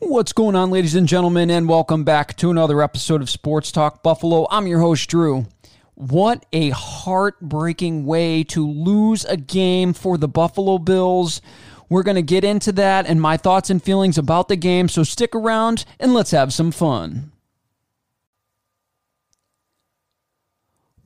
What's going on, ladies and gentlemen, and welcome back to another episode of Sports Talk Buffalo. I'm your host, Drew. What a heartbreaking way to lose a game for the Buffalo Bills. We're going to get into that and my thoughts and feelings about the game, so stick around and let's have some fun.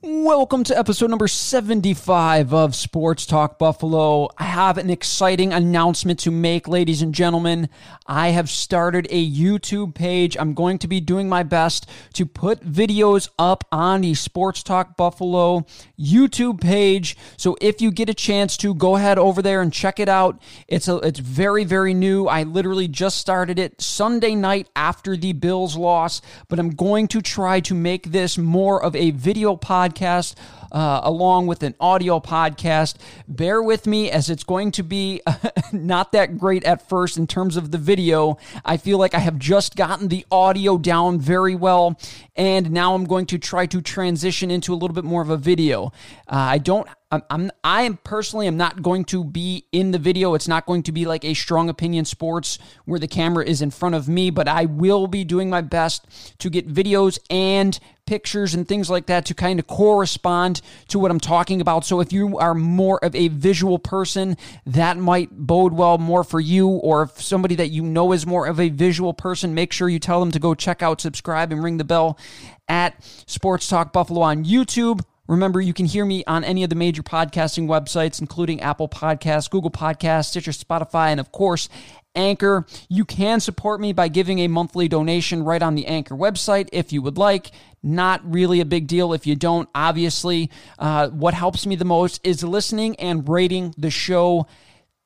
Welcome to episode number 75 of Sports Talk Buffalo. I have an exciting announcement to make, ladies and gentlemen. I have started a YouTube page. I'm going to be doing my best to put videos up on the Sports Talk Buffalo YouTube page. So if you get a chance to go ahead over there and check it out. It's a, it's very very new. I literally just started it Sunday night after the Bills loss, but I'm going to try to make this more of a video podcast podcast uh, along with an audio podcast. Bear with me as it's going to be not that great at first in terms of the video. I feel like I have just gotten the audio down very well, and now I'm going to try to transition into a little bit more of a video. Uh, I don't I'm, I'm I am personally am not going to be in the video. It's not going to be like a strong opinion sports where the camera is in front of me, but I will be doing my best to get videos and pictures and things like that to kind of correspond to what I'm talking about. So if you are more of a visual person, that might bode well more for you. Or if somebody that you know is more of a visual person, make sure you tell them to go check out, subscribe, and ring the bell at Sports Talk Buffalo on YouTube. Remember, you can hear me on any of the major podcasting websites, including Apple Podcasts, Google Podcasts, Stitcher, Spotify, and of course, Anchor. You can support me by giving a monthly donation right on the Anchor website if you would like. Not really a big deal if you don't. Obviously, uh, what helps me the most is listening and rating the show.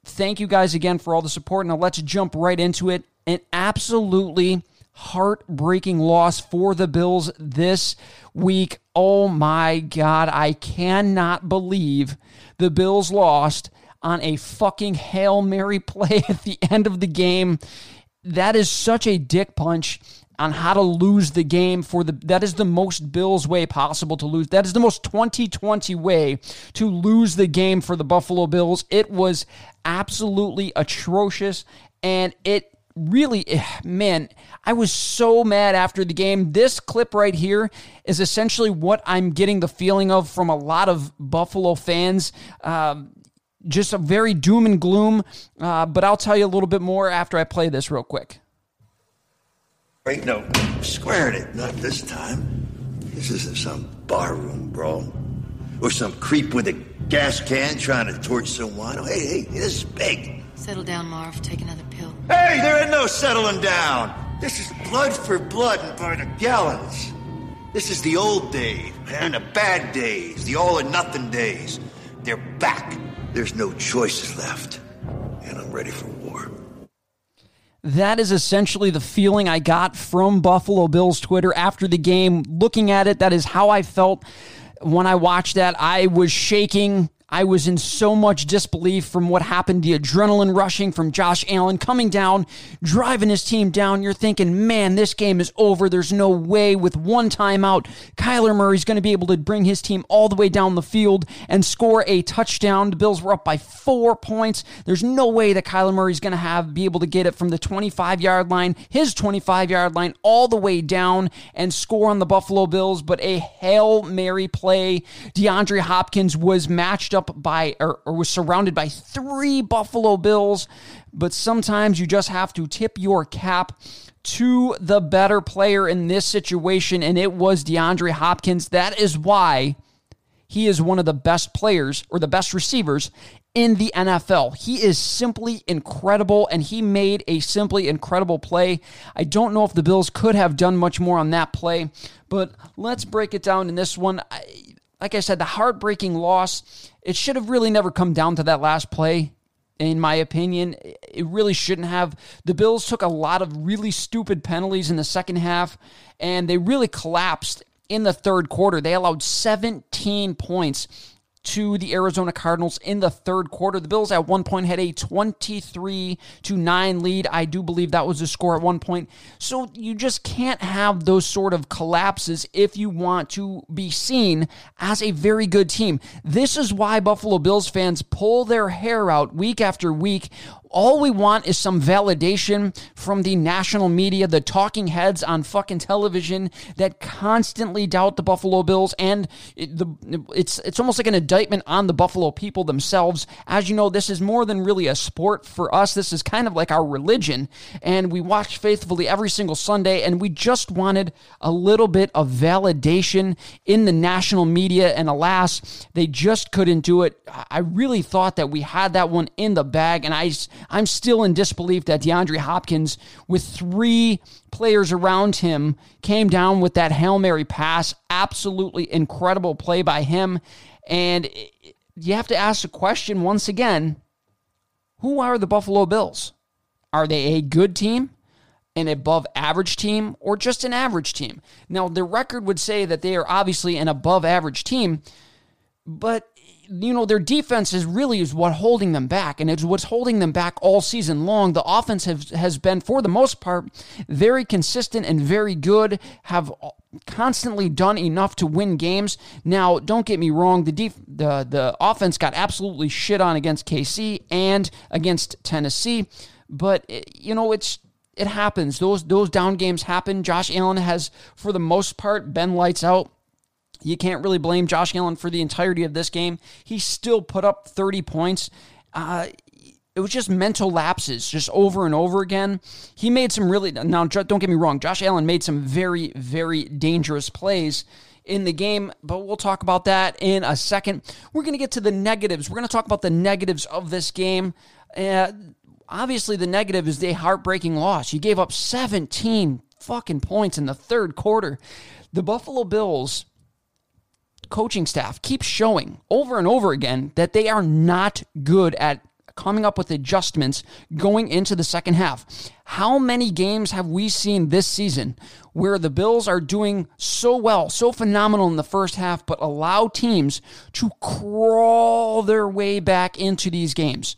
Thank you guys again for all the support. Now, let's jump right into it. An absolutely heartbreaking loss for the Bills this week. Oh my God, I cannot believe the Bills lost on a fucking Hail Mary play at the end of the game. That is such a dick punch on how to lose the game for the that is the most Bills way possible to lose. That is the most 2020 way to lose the game for the Buffalo Bills. It was absolutely atrocious and it really, eh, man, I was so mad after the game. This clip right here is essentially what I'm getting the feeling of from a lot of Buffalo fans. Um, just a very doom and gloom, uh, but I'll tell you a little bit more after I play this real quick. Ain't no squaring it, not this time. This isn't some barroom brawl. Or some creep with a gas can trying to torch someone. Oh, hey, hey, this is big. Settle down, Marv. Take another pill. Hey, there ain't no settling down. This is blood for blood and by the gallons. This is the old days, man, the bad days, the all or nothing days. They're back. There's no choices left. And I'm ready for war. That is essentially the feeling I got from Buffalo Bills Twitter after the game. Looking at it, that is how I felt when I watched that. I was shaking. I was in so much disbelief from what happened, the adrenaline rushing from Josh Allen coming down, driving his team down. You're thinking, man, this game is over. There's no way with one timeout, Kyler Murray's going to be able to bring his team all the way down the field and score a touchdown. The Bills were up by four points. There's no way that Kyler Murray's going to have be able to get it from the 25 yard line, his 25 yard line, all the way down and score on the Buffalo Bills. But a Hail Mary play. DeAndre Hopkins was matched up by or, or was surrounded by three Buffalo Bills. But sometimes you just have to tip your cap to the better player in this situation, and it was DeAndre Hopkins. That is why he is one of the best players or the best receivers in the NFL. He is simply incredible, and he made a simply incredible play. I don't know if the Bills could have done much more on that play, but let's break it down in this one. I, like I said, the heartbreaking loss, it should have really never come down to that last play. In my opinion, it really shouldn't have. The Bills took a lot of really stupid penalties in the second half, and they really collapsed in the third quarter. They allowed 17 points to the Arizona Cardinals in the third quarter. The Bills at one point had a 23 to 9 lead. I do believe that was the score at one point. So you just can't have those sort of collapses if you want to be seen as a very good team. This is why Buffalo Bills fans pull their hair out week after week all we want is some validation from the national media, the talking heads on fucking television that constantly doubt the Buffalo Bills, and it, the, it's it's almost like an indictment on the Buffalo people themselves. As you know, this is more than really a sport for us. This is kind of like our religion, and we watch faithfully every single Sunday, and we just wanted a little bit of validation in the national media, and alas, they just couldn't do it. I really thought that we had that one in the bag, and I I'm still in disbelief that DeAndre Hopkins, with three players around him, came down with that Hail Mary pass. Absolutely incredible play by him. And you have to ask the question once again who are the Buffalo Bills? Are they a good team? An above average team or just an average team? Now, the record would say that they are obviously an above average team, but you know, their defense is really is what holding them back, and it's what's holding them back all season long. The offense has, has been, for the most part, very consistent and very good, have constantly done enough to win games. Now, don't get me wrong, the def- the the offense got absolutely shit on against KC and against Tennessee, but eh, you know, it's it happens. Those those down games happen. Josh Allen has, for the most part, been lights out. You can't really blame Josh Allen for the entirety of this game. He still put up 30 points. Uh, it was just mental lapses, just over and over again. He made some really, now don't get me wrong, Josh Allen made some very, very dangerous plays in the game, but we'll talk about that in a second. We're going to get to the negatives. We're going to talk about the negatives of this game. Uh, obviously, the negative is the heartbreaking loss. You gave up 17 fucking points in the third quarter. The Buffalo Bills coaching staff keeps showing over and over again that they are not good at coming up with adjustments going into the second half. How many games have we seen this season where the Bills are doing so well, so phenomenal in the first half, but allow teams to crawl their way back into these games?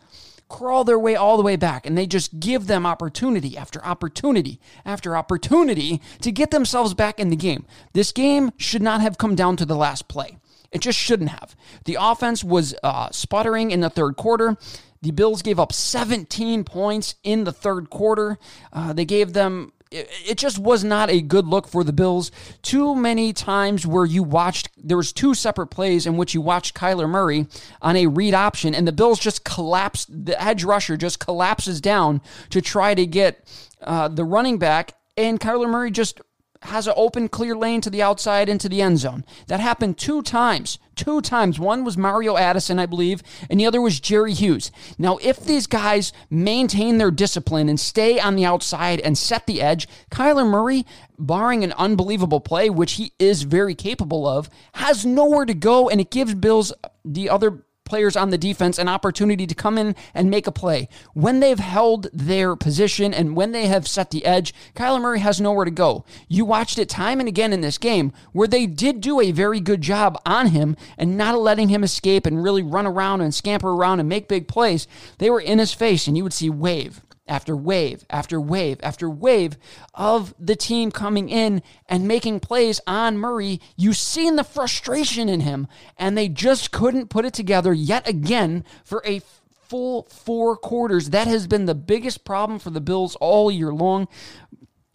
Crawl their way all the way back and they just give them opportunity after opportunity after opportunity to get themselves back in the game. This game should not have come down to the last play. It just shouldn't have. The offense was uh, sputtering in the third quarter. The Bills gave up 17 points in the third quarter. Uh, they gave them it just was not a good look for the Bills. Too many times where you watched, there was two separate plays in which you watched Kyler Murray on a read option, and the Bills just collapsed. The edge rusher just collapses down to try to get uh, the running back, and Kyler Murray just has an open, clear lane to the outside into the end zone. That happened two times. Two times. One was Mario Addison, I believe, and the other was Jerry Hughes. Now, if these guys maintain their discipline and stay on the outside and set the edge, Kyler Murray, barring an unbelievable play, which he is very capable of, has nowhere to go, and it gives Bills the other players on the defense an opportunity to come in and make a play. When they've held their position and when they have set the edge, Kyler Murray has nowhere to go. You watched it time and again in this game where they did do a very good job on him and not letting him escape and really run around and scamper around and make big plays. They were in his face and you would see wave, after wave after wave after wave of the team coming in and making plays on Murray. You've seen the frustration in him, and they just couldn't put it together yet again for a full four quarters. That has been the biggest problem for the Bills all year long.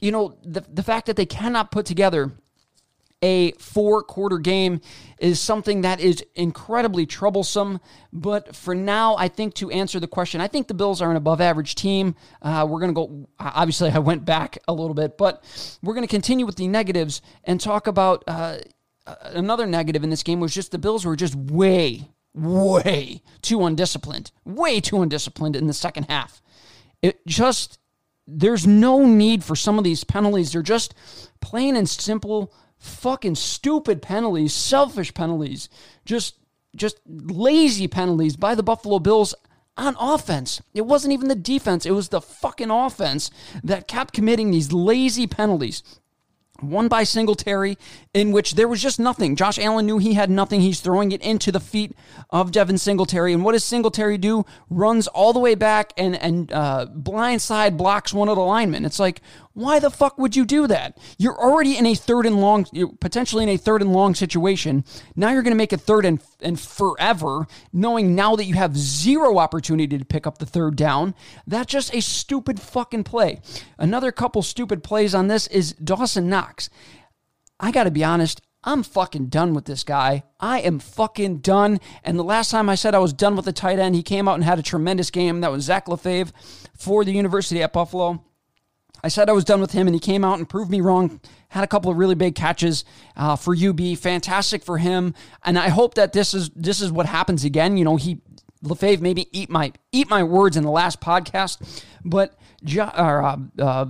You know, the, the fact that they cannot put together a four quarter game is something that is incredibly troublesome. But for now, I think to answer the question, I think the Bills are an above average team. Uh, we're going to go, obviously, I went back a little bit, but we're going to continue with the negatives and talk about uh, another negative in this game was just the Bills were just way, way too undisciplined, way too undisciplined in the second half. It just, there's no need for some of these penalties. They're just plain and simple fucking stupid penalties, selfish penalties, just just lazy penalties by the Buffalo Bills on offense. It wasn't even the defense, it was the fucking offense that kept committing these lazy penalties. one by Singletary, in which there was just nothing. Josh Allen knew he had nothing. He's throwing it into the feet of Devin Singletary. And what does Singletary do? Runs all the way back and, and uh, blindside blocks one of the linemen. It's like, why the fuck would you do that? You're already in a third and long, potentially in a third and long situation. Now you're going to make a third and, and forever, knowing now that you have zero opportunity to pick up the third down. That's just a stupid fucking play. Another couple stupid plays on this is Dawson Knox. I got to be honest, I'm fucking done with this guy. I am fucking done. And the last time I said I was done with the tight end, he came out and had a tremendous game. That was Zach LaFave for the University at Buffalo. I said I was done with him, and he came out and proved me wrong. Had a couple of really big catches uh, for UB. Fantastic for him, and I hope that this is this is what happens again. You know, he Lefebvre maybe eat my eat my words in the last podcast, but uh, uh,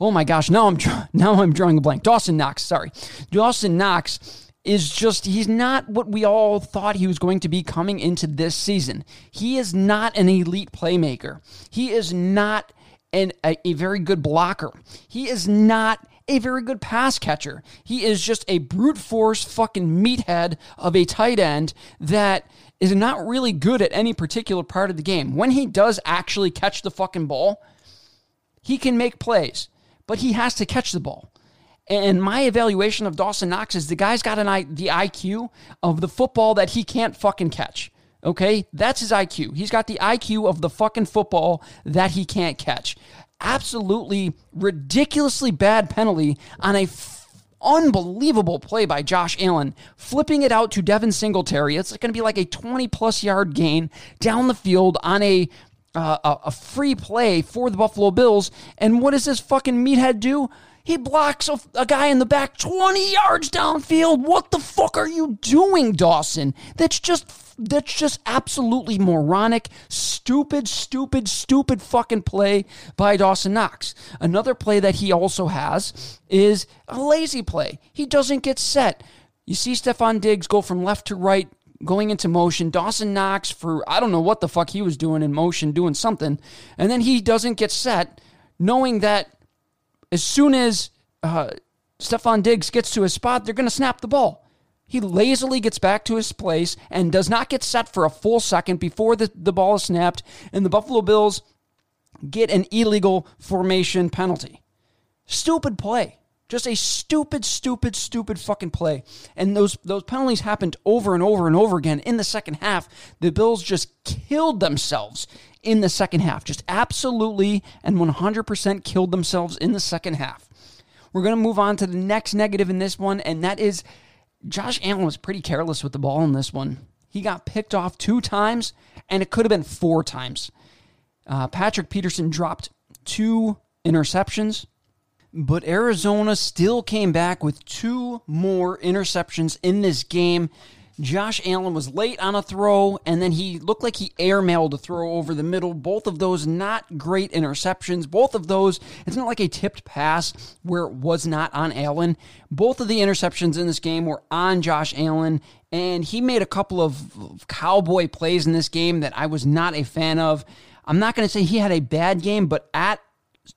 oh my gosh, now I'm now I'm drawing a blank. Dawson Knox, sorry, Dawson Knox is just he's not what we all thought he was going to be coming into this season. He is not an elite playmaker. He is not and a, a very good blocker. He is not a very good pass catcher. He is just a brute force fucking meathead of a tight end that is not really good at any particular part of the game. When he does actually catch the fucking ball, he can make plays, but he has to catch the ball. And my evaluation of Dawson Knox is the guy's got an I, the IQ of the football that he can't fucking catch. Okay, that's his IQ. He's got the IQ of the fucking football that he can't catch. Absolutely ridiculously bad penalty on a f- unbelievable play by Josh Allen, flipping it out to Devin Singletary. It's going to be like a 20 plus yard gain down the field on a uh, a free play for the Buffalo Bills. And what does this fucking meathead do? He blocks a, a, guy in the back 20 yards downfield. What the fuck are you doing, Dawson? That's just that's just absolutely moronic, stupid, stupid, stupid fucking play by Dawson Knox. Another play that he also has is a lazy play. He doesn't get set. You see Stefon Diggs go from left to right going into motion. Dawson Knox for I don't know what the fuck he was doing in motion, doing something, and then he doesn't get set, knowing that as soon as uh, Stefon Diggs gets to his spot, they're going to snap the ball. He lazily gets back to his place and does not get set for a full second before the, the ball is snapped, and the Buffalo Bills get an illegal formation penalty. Stupid play. Just a stupid, stupid, stupid fucking play. And those those penalties happened over and over and over again in the second half. The Bills just killed themselves in the second half. Just absolutely and 100% killed themselves in the second half. We're going to move on to the next negative in this one, and that is Josh Allen was pretty careless with the ball in this one. He got picked off two times, and it could have been four times. Uh, Patrick Peterson dropped two interceptions, but Arizona still came back with two more interceptions in this game. Josh Allen was late on a throw, and then he looked like he airmailed a throw over the middle. Both of those not great interceptions. Both of those, it's not like a tipped pass where it was not on Allen. Both of the interceptions in this game were on Josh Allen, and he made a couple of cowboy plays in this game that I was not a fan of. I'm not going to say he had a bad game, but at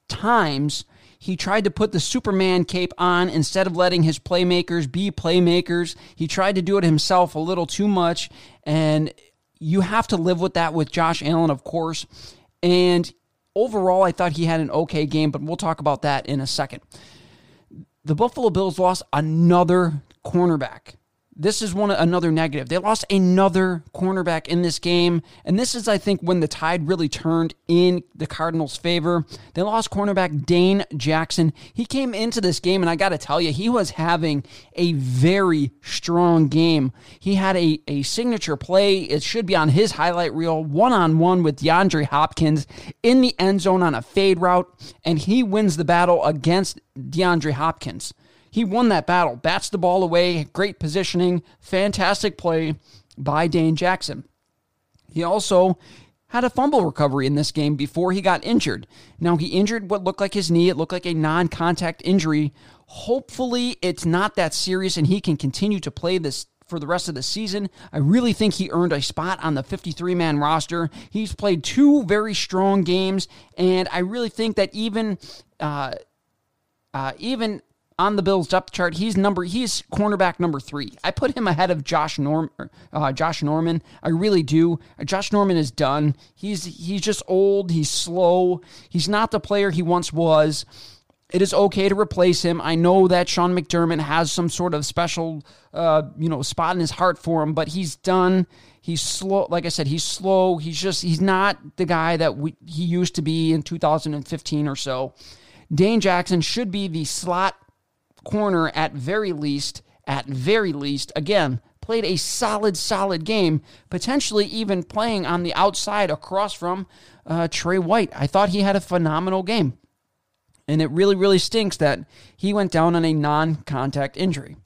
times, he tried to put the Superman cape on instead of letting his playmakers be playmakers. He tried to do it himself a little too much. And you have to live with that with Josh Allen, of course. And overall, I thought he had an okay game, but we'll talk about that in a second. The Buffalo Bills lost another cornerback this is one another negative. They lost another cornerback in this game, and this is, I think, when the tide really turned in the Cardinals' favor. They lost cornerback Dane Jackson. He came into this game, and I got to tell you, he was having a very strong game. He had a, a signature play. It should be on his highlight reel, one on one with DeAndre Hopkins in the end zone on a fade route, and he wins the battle against DeAndre Hopkins. He won that battle, bats the ball away, great positioning, fantastic play by Dane Jackson. He also had a fumble recovery in this game before he got injured. Now, he injured what looked like his knee. It looked like a non contact injury. Hopefully, it's not that serious and he can continue to play this for the rest of the season. I really think he earned a spot on the 53 man roster. He's played two very strong games, and I really think that even. Uh, uh, even on the Bills depth chart, he's number he's cornerback number three. I put him ahead of Josh Norm, uh, Josh Norman. I really do. Josh Norman is done. He's he's just old. He's slow. He's not the player he once was. It is okay to replace him. I know that Sean McDermott has some sort of special, uh, you know, spot in his heart for him, but he's done. He's slow. Like I said, he's slow. He's just he's not the guy that we, he used to be in 2015 or so. Dane Jackson should be the slot corner at very least. At very least, again, played a solid, solid game, potentially even playing on the outside across from uh, Trey White. I thought he had a phenomenal game. And it really, really stinks that he went down on a non contact injury.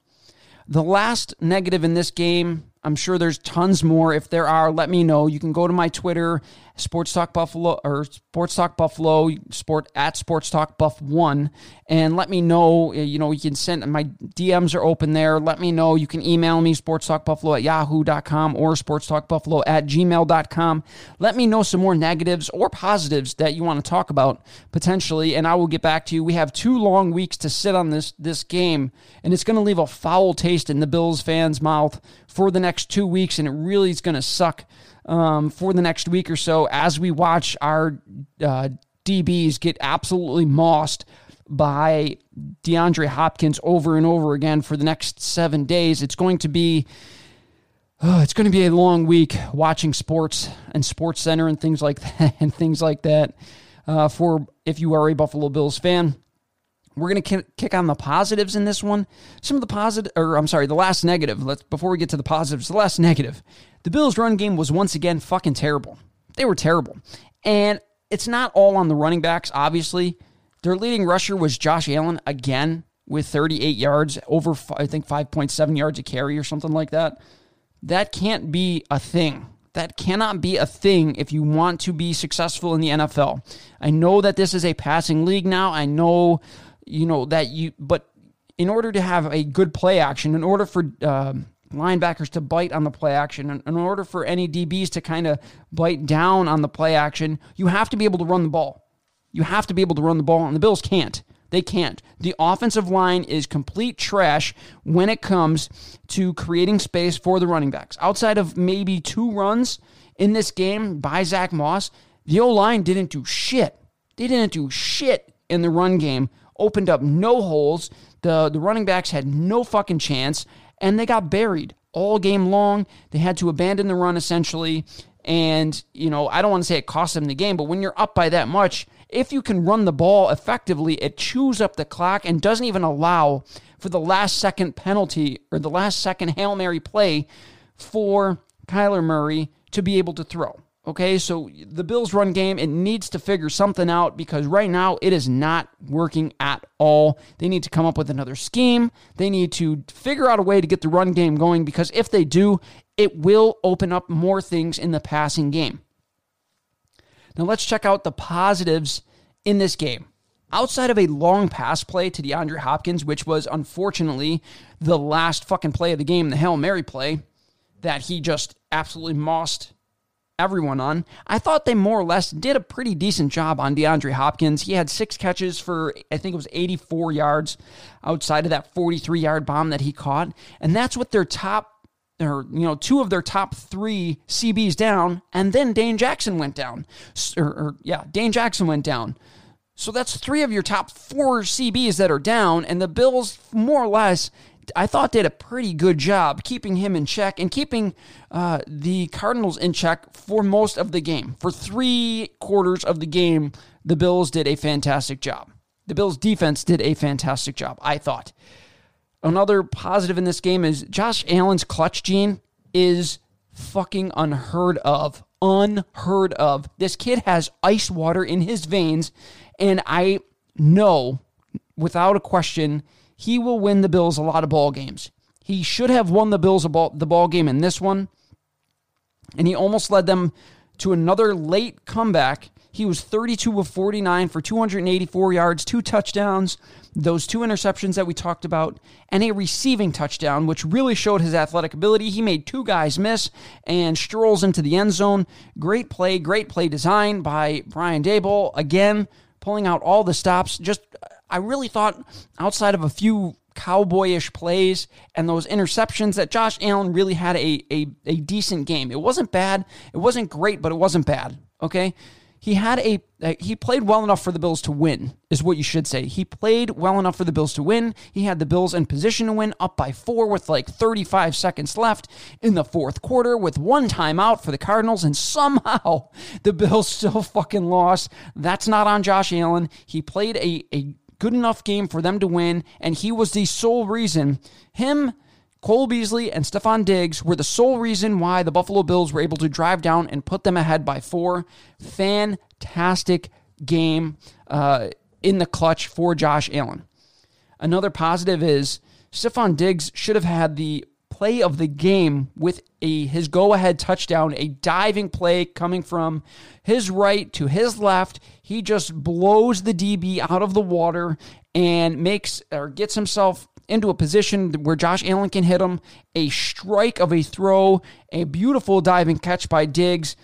The last negative in this game, I'm sure there's tons more. If there are, let me know. You can go to my Twitter Sports Talk Buffalo or Sports Talk Buffalo, sport at Sports Talk Buff One, and let me know. Uh, you know, you can send my DMs are open there. Let me know. You can email me Sports Talk Buffalo at yahoo.com or Sports Talk Buffalo at gmail.com. Let me know some more negatives or positives that you want to talk about potentially, and I will get back to you. We have two long weeks to sit on this this game, and it's going to leave a foul taste in the Bills fans' mouth for the next two weeks, and it really is going to suck um, for the next week or so as we watch our uh, DBs get absolutely mossed by DeAndre Hopkins over and over again for the next seven days. It's going to be. Oh, it's going to be a long week watching sports and Sports Center and things like that, and things like that. Uh, for if you are a Buffalo Bills fan, we're going to kick on the positives in this one. Some of the positive, or I'm sorry, the last negative. Let's before we get to the positives, the last negative. The Bills' run game was once again fucking terrible. They were terrible, and it's not all on the running backs. Obviously, their leading rusher was Josh Allen again with 38 yards, over I think 5.7 yards a carry or something like that. That can't be a thing. That cannot be a thing if you want to be successful in the NFL. I know that this is a passing league now. I know you know that you but in order to have a good play action in order for uh, linebackers to bite on the play action in order for any dbs to kind of bite down on the play action you have to be able to run the ball. You have to be able to run the ball and the bills can't. They can't. The offensive line is complete trash when it comes to creating space for the running backs. Outside of maybe two runs in this game by zach moss the o line didn't do shit. They didn't do shit in the run game opened up no holes. The, the running backs had no fucking chance, and they got buried all game long. They had to abandon the run essentially. And, you know, I don't want to say it cost them the game, but when you're up by that much, if you can run the ball effectively, it chews up the clock and doesn't even allow for the last second penalty or the last second Hail Mary play for Kyler Murray to be able to throw. Okay, so the Bills' run game, it needs to figure something out because right now it is not working at all. They need to come up with another scheme. They need to figure out a way to get the run game going because if they do, it will open up more things in the passing game. Now let's check out the positives in this game. Outside of a long pass play to DeAndre Hopkins, which was unfortunately the last fucking play of the game, the Hail Mary play, that he just absolutely mossed everyone on. I thought they more or less did a pretty decent job on DeAndre Hopkins. He had six catches for, I think it was 84 yards outside of that 43 yard bomb that he caught. And that's what their top, or, you know, two of their top three CBs down. And then Dane Jackson went down. Or, or yeah, Dane Jackson went down. So that's three of your top four CBs that are down. And the Bills, more or less, I thought did a pretty good job keeping him in check and keeping uh, the Cardinals in check for most of the game. For three quarters of the game, the Bills did a fantastic job. The Bills' defense did a fantastic job, I thought. Another positive in this game is Josh Allen's clutch gene is fucking unheard of. Unheard of. This kid has ice water in his veins, and I know without a question he will win the Bills a lot of ball games. He should have won the Bills ball, the ball game in this one, and he almost led them to another late comeback. He was 32 of 49 for 284 yards, two touchdowns, those two interceptions that we talked about, and a receiving touchdown, which really showed his athletic ability. He made two guys miss and strolls into the end zone. Great play, great play design by Brian Daboll. Again, pulling out all the stops. Just I really thought outside of a few cowboyish plays and those interceptions that Josh Allen really had a, a, a decent game. It wasn't bad. It wasn't great, but it wasn't bad. Okay he had a he played well enough for the Bills to win is what you should say. He played well enough for the Bills to win. He had the Bills in position to win up by 4 with like 35 seconds left in the fourth quarter with one timeout for the Cardinals and somehow the Bills still fucking lost. That's not on Josh Allen. He played a a good enough game for them to win and he was the sole reason him Cole Beasley and Stefon Diggs were the sole reason why the Buffalo Bills were able to drive down and put them ahead by four. Fantastic game uh, in the clutch for Josh Allen. Another positive is Stefon Diggs should have had the play of the game with a his go-ahead touchdown, a diving play coming from his right to his left. He just blows the DB out of the water and makes or gets himself into a position where Josh Allen can hit him. A strike of a throw, a beautiful diving catch by Diggs.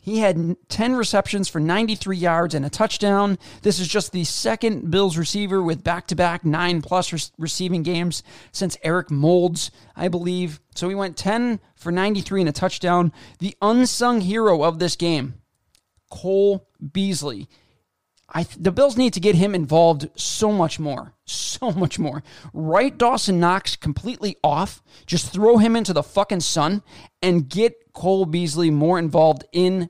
He had 10 receptions for 93 yards and a touchdown. This is just the second Bills receiver with back to back nine plus re- receiving games since Eric Moulds, I believe. So he went 10 for 93 and a touchdown. The unsung hero of this game, Cole Beasley. I the Bills need to get him involved so much more, so much more. Write Dawson Knox completely off. Just throw him into the fucking sun and get Cole Beasley more involved in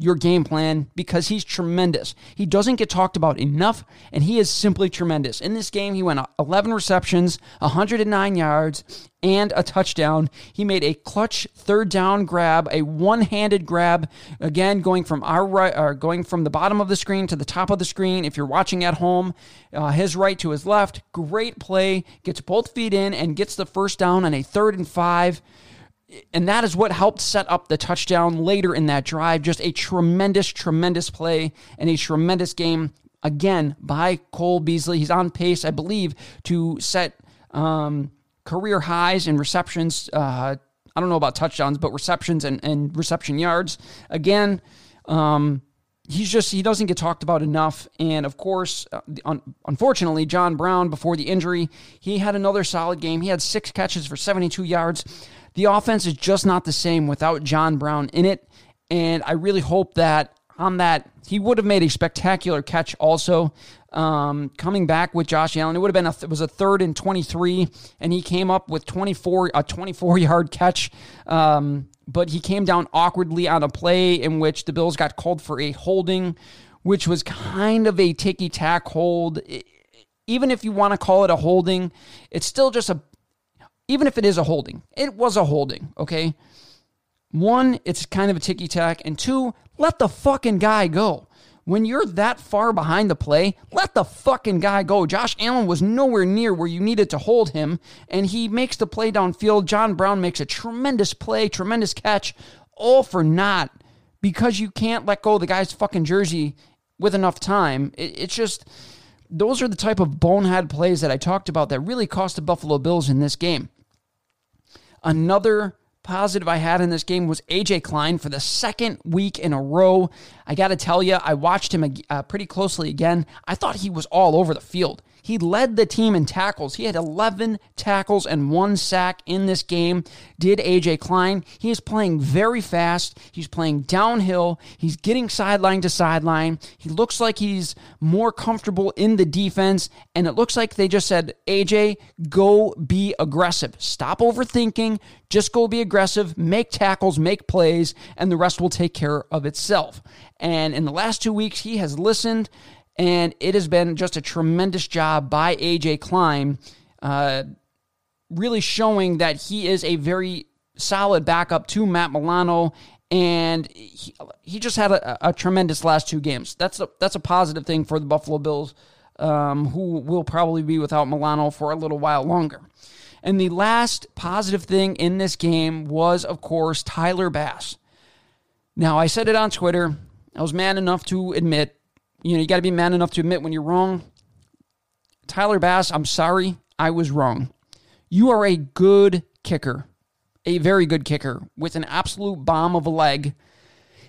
your game plan because he's tremendous. He doesn't get talked about enough, and he is simply tremendous. In this game, he went 11 receptions, 109 yards, and a touchdown. He made a clutch third down grab, a one-handed grab, again going from our right, or going from the bottom of the screen to the top of the screen. If you're watching at home, uh, his right to his left, great play. Gets both feet in and gets the first down on a third and five and that is what helped set up the touchdown later in that drive. Just a tremendous, tremendous play and a tremendous game again by Cole Beasley. He's on pace, I believe, to set um, career highs in receptions. Uh, I don't know about touchdowns, but receptions and, and reception yards. Again, um, he's just he doesn't get talked about enough and of course uh, un- unfortunately john brown before the injury he had another solid game he had six catches for 72 yards the offense is just not the same without John Brown in it. And I really hope that on that, he would have made a spectacular catch also. Um, coming back with Josh Allen, it would have been a, it was a third and 23, and he came up with 24 a 24 yard catch. Um, but he came down awkwardly on a play in which the Bills got called for a holding, which was kind of a ticky tack hold. Even if you want to call it a holding, it's still just a even if it is a holding, it was a holding, okay? One, it's kind of a ticky tack. And two, let the fucking guy go. When you're that far behind the play, let the fucking guy go. Josh Allen was nowhere near where you needed to hold him, and he makes the play downfield. John Brown makes a tremendous play, tremendous catch, all for naught because you can't let go of the guy's fucking jersey with enough time. It, it's just, those are the type of bonehead plays that I talked about that really cost the Buffalo Bills in this game. Another positive I had in this game was AJ Klein for the second week in a row. I got to tell you, I watched him uh, pretty closely again. I thought he was all over the field. He led the team in tackles. He had 11 tackles and one sack in this game. Did AJ Klein. He is playing very fast. He's playing downhill. He's getting sideline to sideline. He looks like he's more comfortable in the defense. And it looks like they just said, AJ, go be aggressive. Stop overthinking. Just go be aggressive, make tackles, make plays, and the rest will take care of itself. And in the last two weeks, he has listened and it has been just a tremendous job by AJ Klein, uh, really showing that he is a very solid backup to Matt Milano. And he, he just had a, a, tremendous last two games. That's a, that's a positive thing for the Buffalo Bills, um, who will probably be without Milano for a little while longer. And the last positive thing in this game was, of course, Tyler Bass. Now, I said it on Twitter. I was man enough to admit you know, you got to be man enough to admit when you're wrong. Tyler Bass, I'm sorry, I was wrong. You are a good kicker, a very good kicker with an absolute bomb of a leg,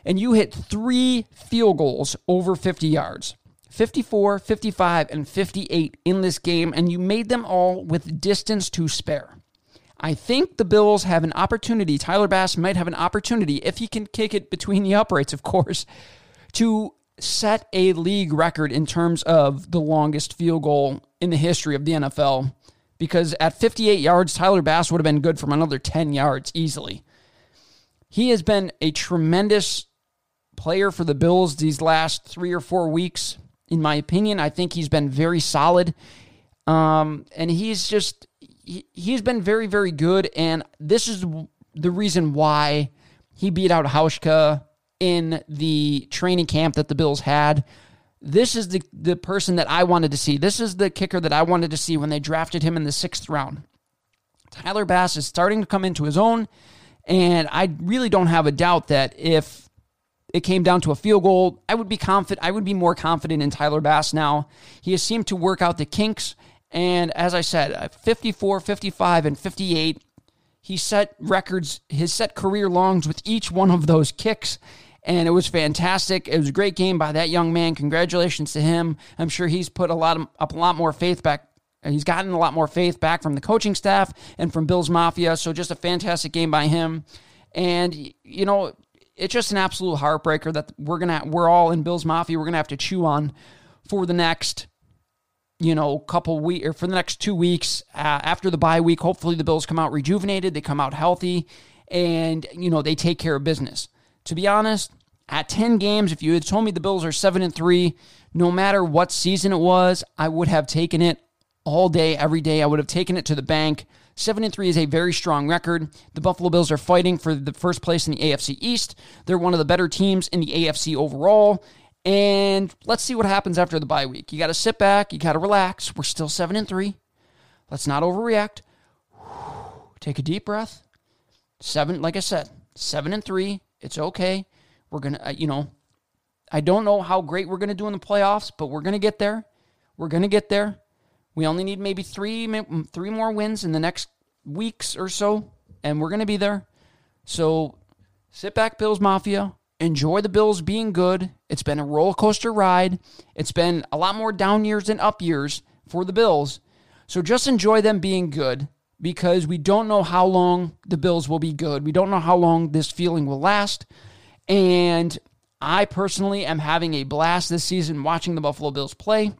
and you hit three field goals over 50 yards. 54, 55, and 58 in this game, and you made them all with distance to spare. I think the Bills have an opportunity. Tyler Bass might have an opportunity, if he can kick it between the uprights, of course, to set a league record in terms of the longest field goal in the history of the NFL. Because at 58 yards, Tyler Bass would have been good from another 10 yards easily. He has been a tremendous player for the Bills these last three or four weeks. In my opinion, I think he's been very solid. Um, and he's just, he, he's been very, very good. And this is the reason why he beat out Hauschka in the training camp that the Bills had. This is the, the person that I wanted to see. This is the kicker that I wanted to see when they drafted him in the sixth round. Tyler Bass is starting to come into his own, and I really don't have a doubt that if it came down to a field goal, I would be confident. I would be more confident in Tyler Bass now. He has seemed to work out the kinks, and as I said, uh, 54, 55, and 58. He set records, his set career longs with each one of those kicks and it was fantastic. It was a great game by that young man. Congratulations to him. I'm sure he's put a lot of, up a lot more faith back. Uh, he's gotten a lot more faith back from the coaching staff and from Bills Mafia. So just a fantastic game by him. And you know, it's just an absolute heartbreaker that we're gonna we're all in Bills Mafia. We're gonna have to chew on for the next you know, couple week or for the next two weeks uh, after the bye week. Hopefully, the Bills come out rejuvenated, they come out healthy, and you know they take care of business to be honest, at 10 games, if you had told me the Bills are 7 and 3, no matter what season it was, I would have taken it all day, every day. I would have taken it to the bank. 7 and 3 is a very strong record. The Buffalo Bills are fighting for the first place in the AFC East. They're one of the better teams in the AFC overall. And let's see what happens after the bye week. You got to sit back, you got to relax. We're still 7 and 3. Let's not overreact. Take a deep breath. 7 like I said, 7 and 3 it's okay. We're going to, uh, you know, I don't know how great we're going to do in the playoffs, but we're going to get there. We're going to get there. We only need maybe three, three more wins in the next weeks or so, and we're going to be there. So sit back, Bills Mafia. Enjoy the Bills being good. It's been a roller coaster ride. It's been a lot more down years than up years for the Bills. So just enjoy them being good because we don't know how long the Bills will be good. We don't know how long this feeling will last. And I personally am having a blast this season watching the Buffalo Bills play.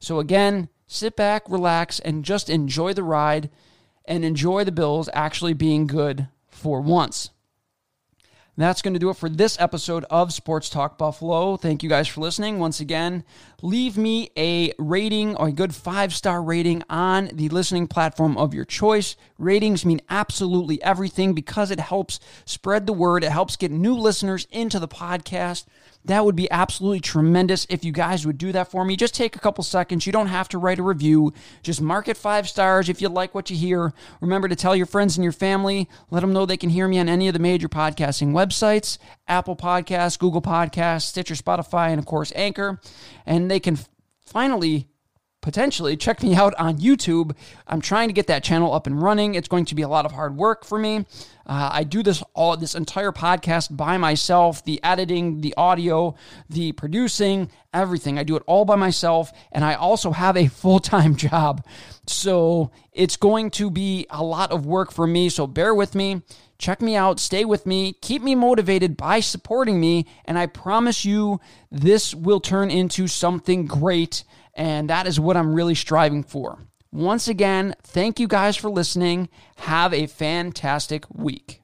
So, again, sit back, relax, and just enjoy the ride and enjoy the Bills actually being good for once. That's going to do it for this episode of Sports Talk Buffalo. Thank you guys for listening. Once again, leave me a rating or a good five star rating on the listening platform of your choice. Ratings mean absolutely everything because it helps spread the word, it helps get new listeners into the podcast. That would be absolutely tremendous if you guys would do that for me. Just take a couple seconds. You don't have to write a review. Just mark it five stars if you like what you hear. Remember to tell your friends and your family. Let them know they can hear me on any of the major podcasting websites Apple Podcasts, Google Podcasts, Stitcher, Spotify, and of course, Anchor. And they can finally potentially check me out on YouTube. I'm trying to get that channel up and running. It's going to be a lot of hard work for me. Uh, I do this all this entire podcast by myself, the editing, the audio, the producing, everything. I do it all by myself and I also have a full-time job. So, it's going to be a lot of work for me, so bear with me. Check me out, stay with me, keep me motivated by supporting me, and I promise you this will turn into something great and that is what I'm really striving for. Once again, thank you guys for listening. Have a fantastic week.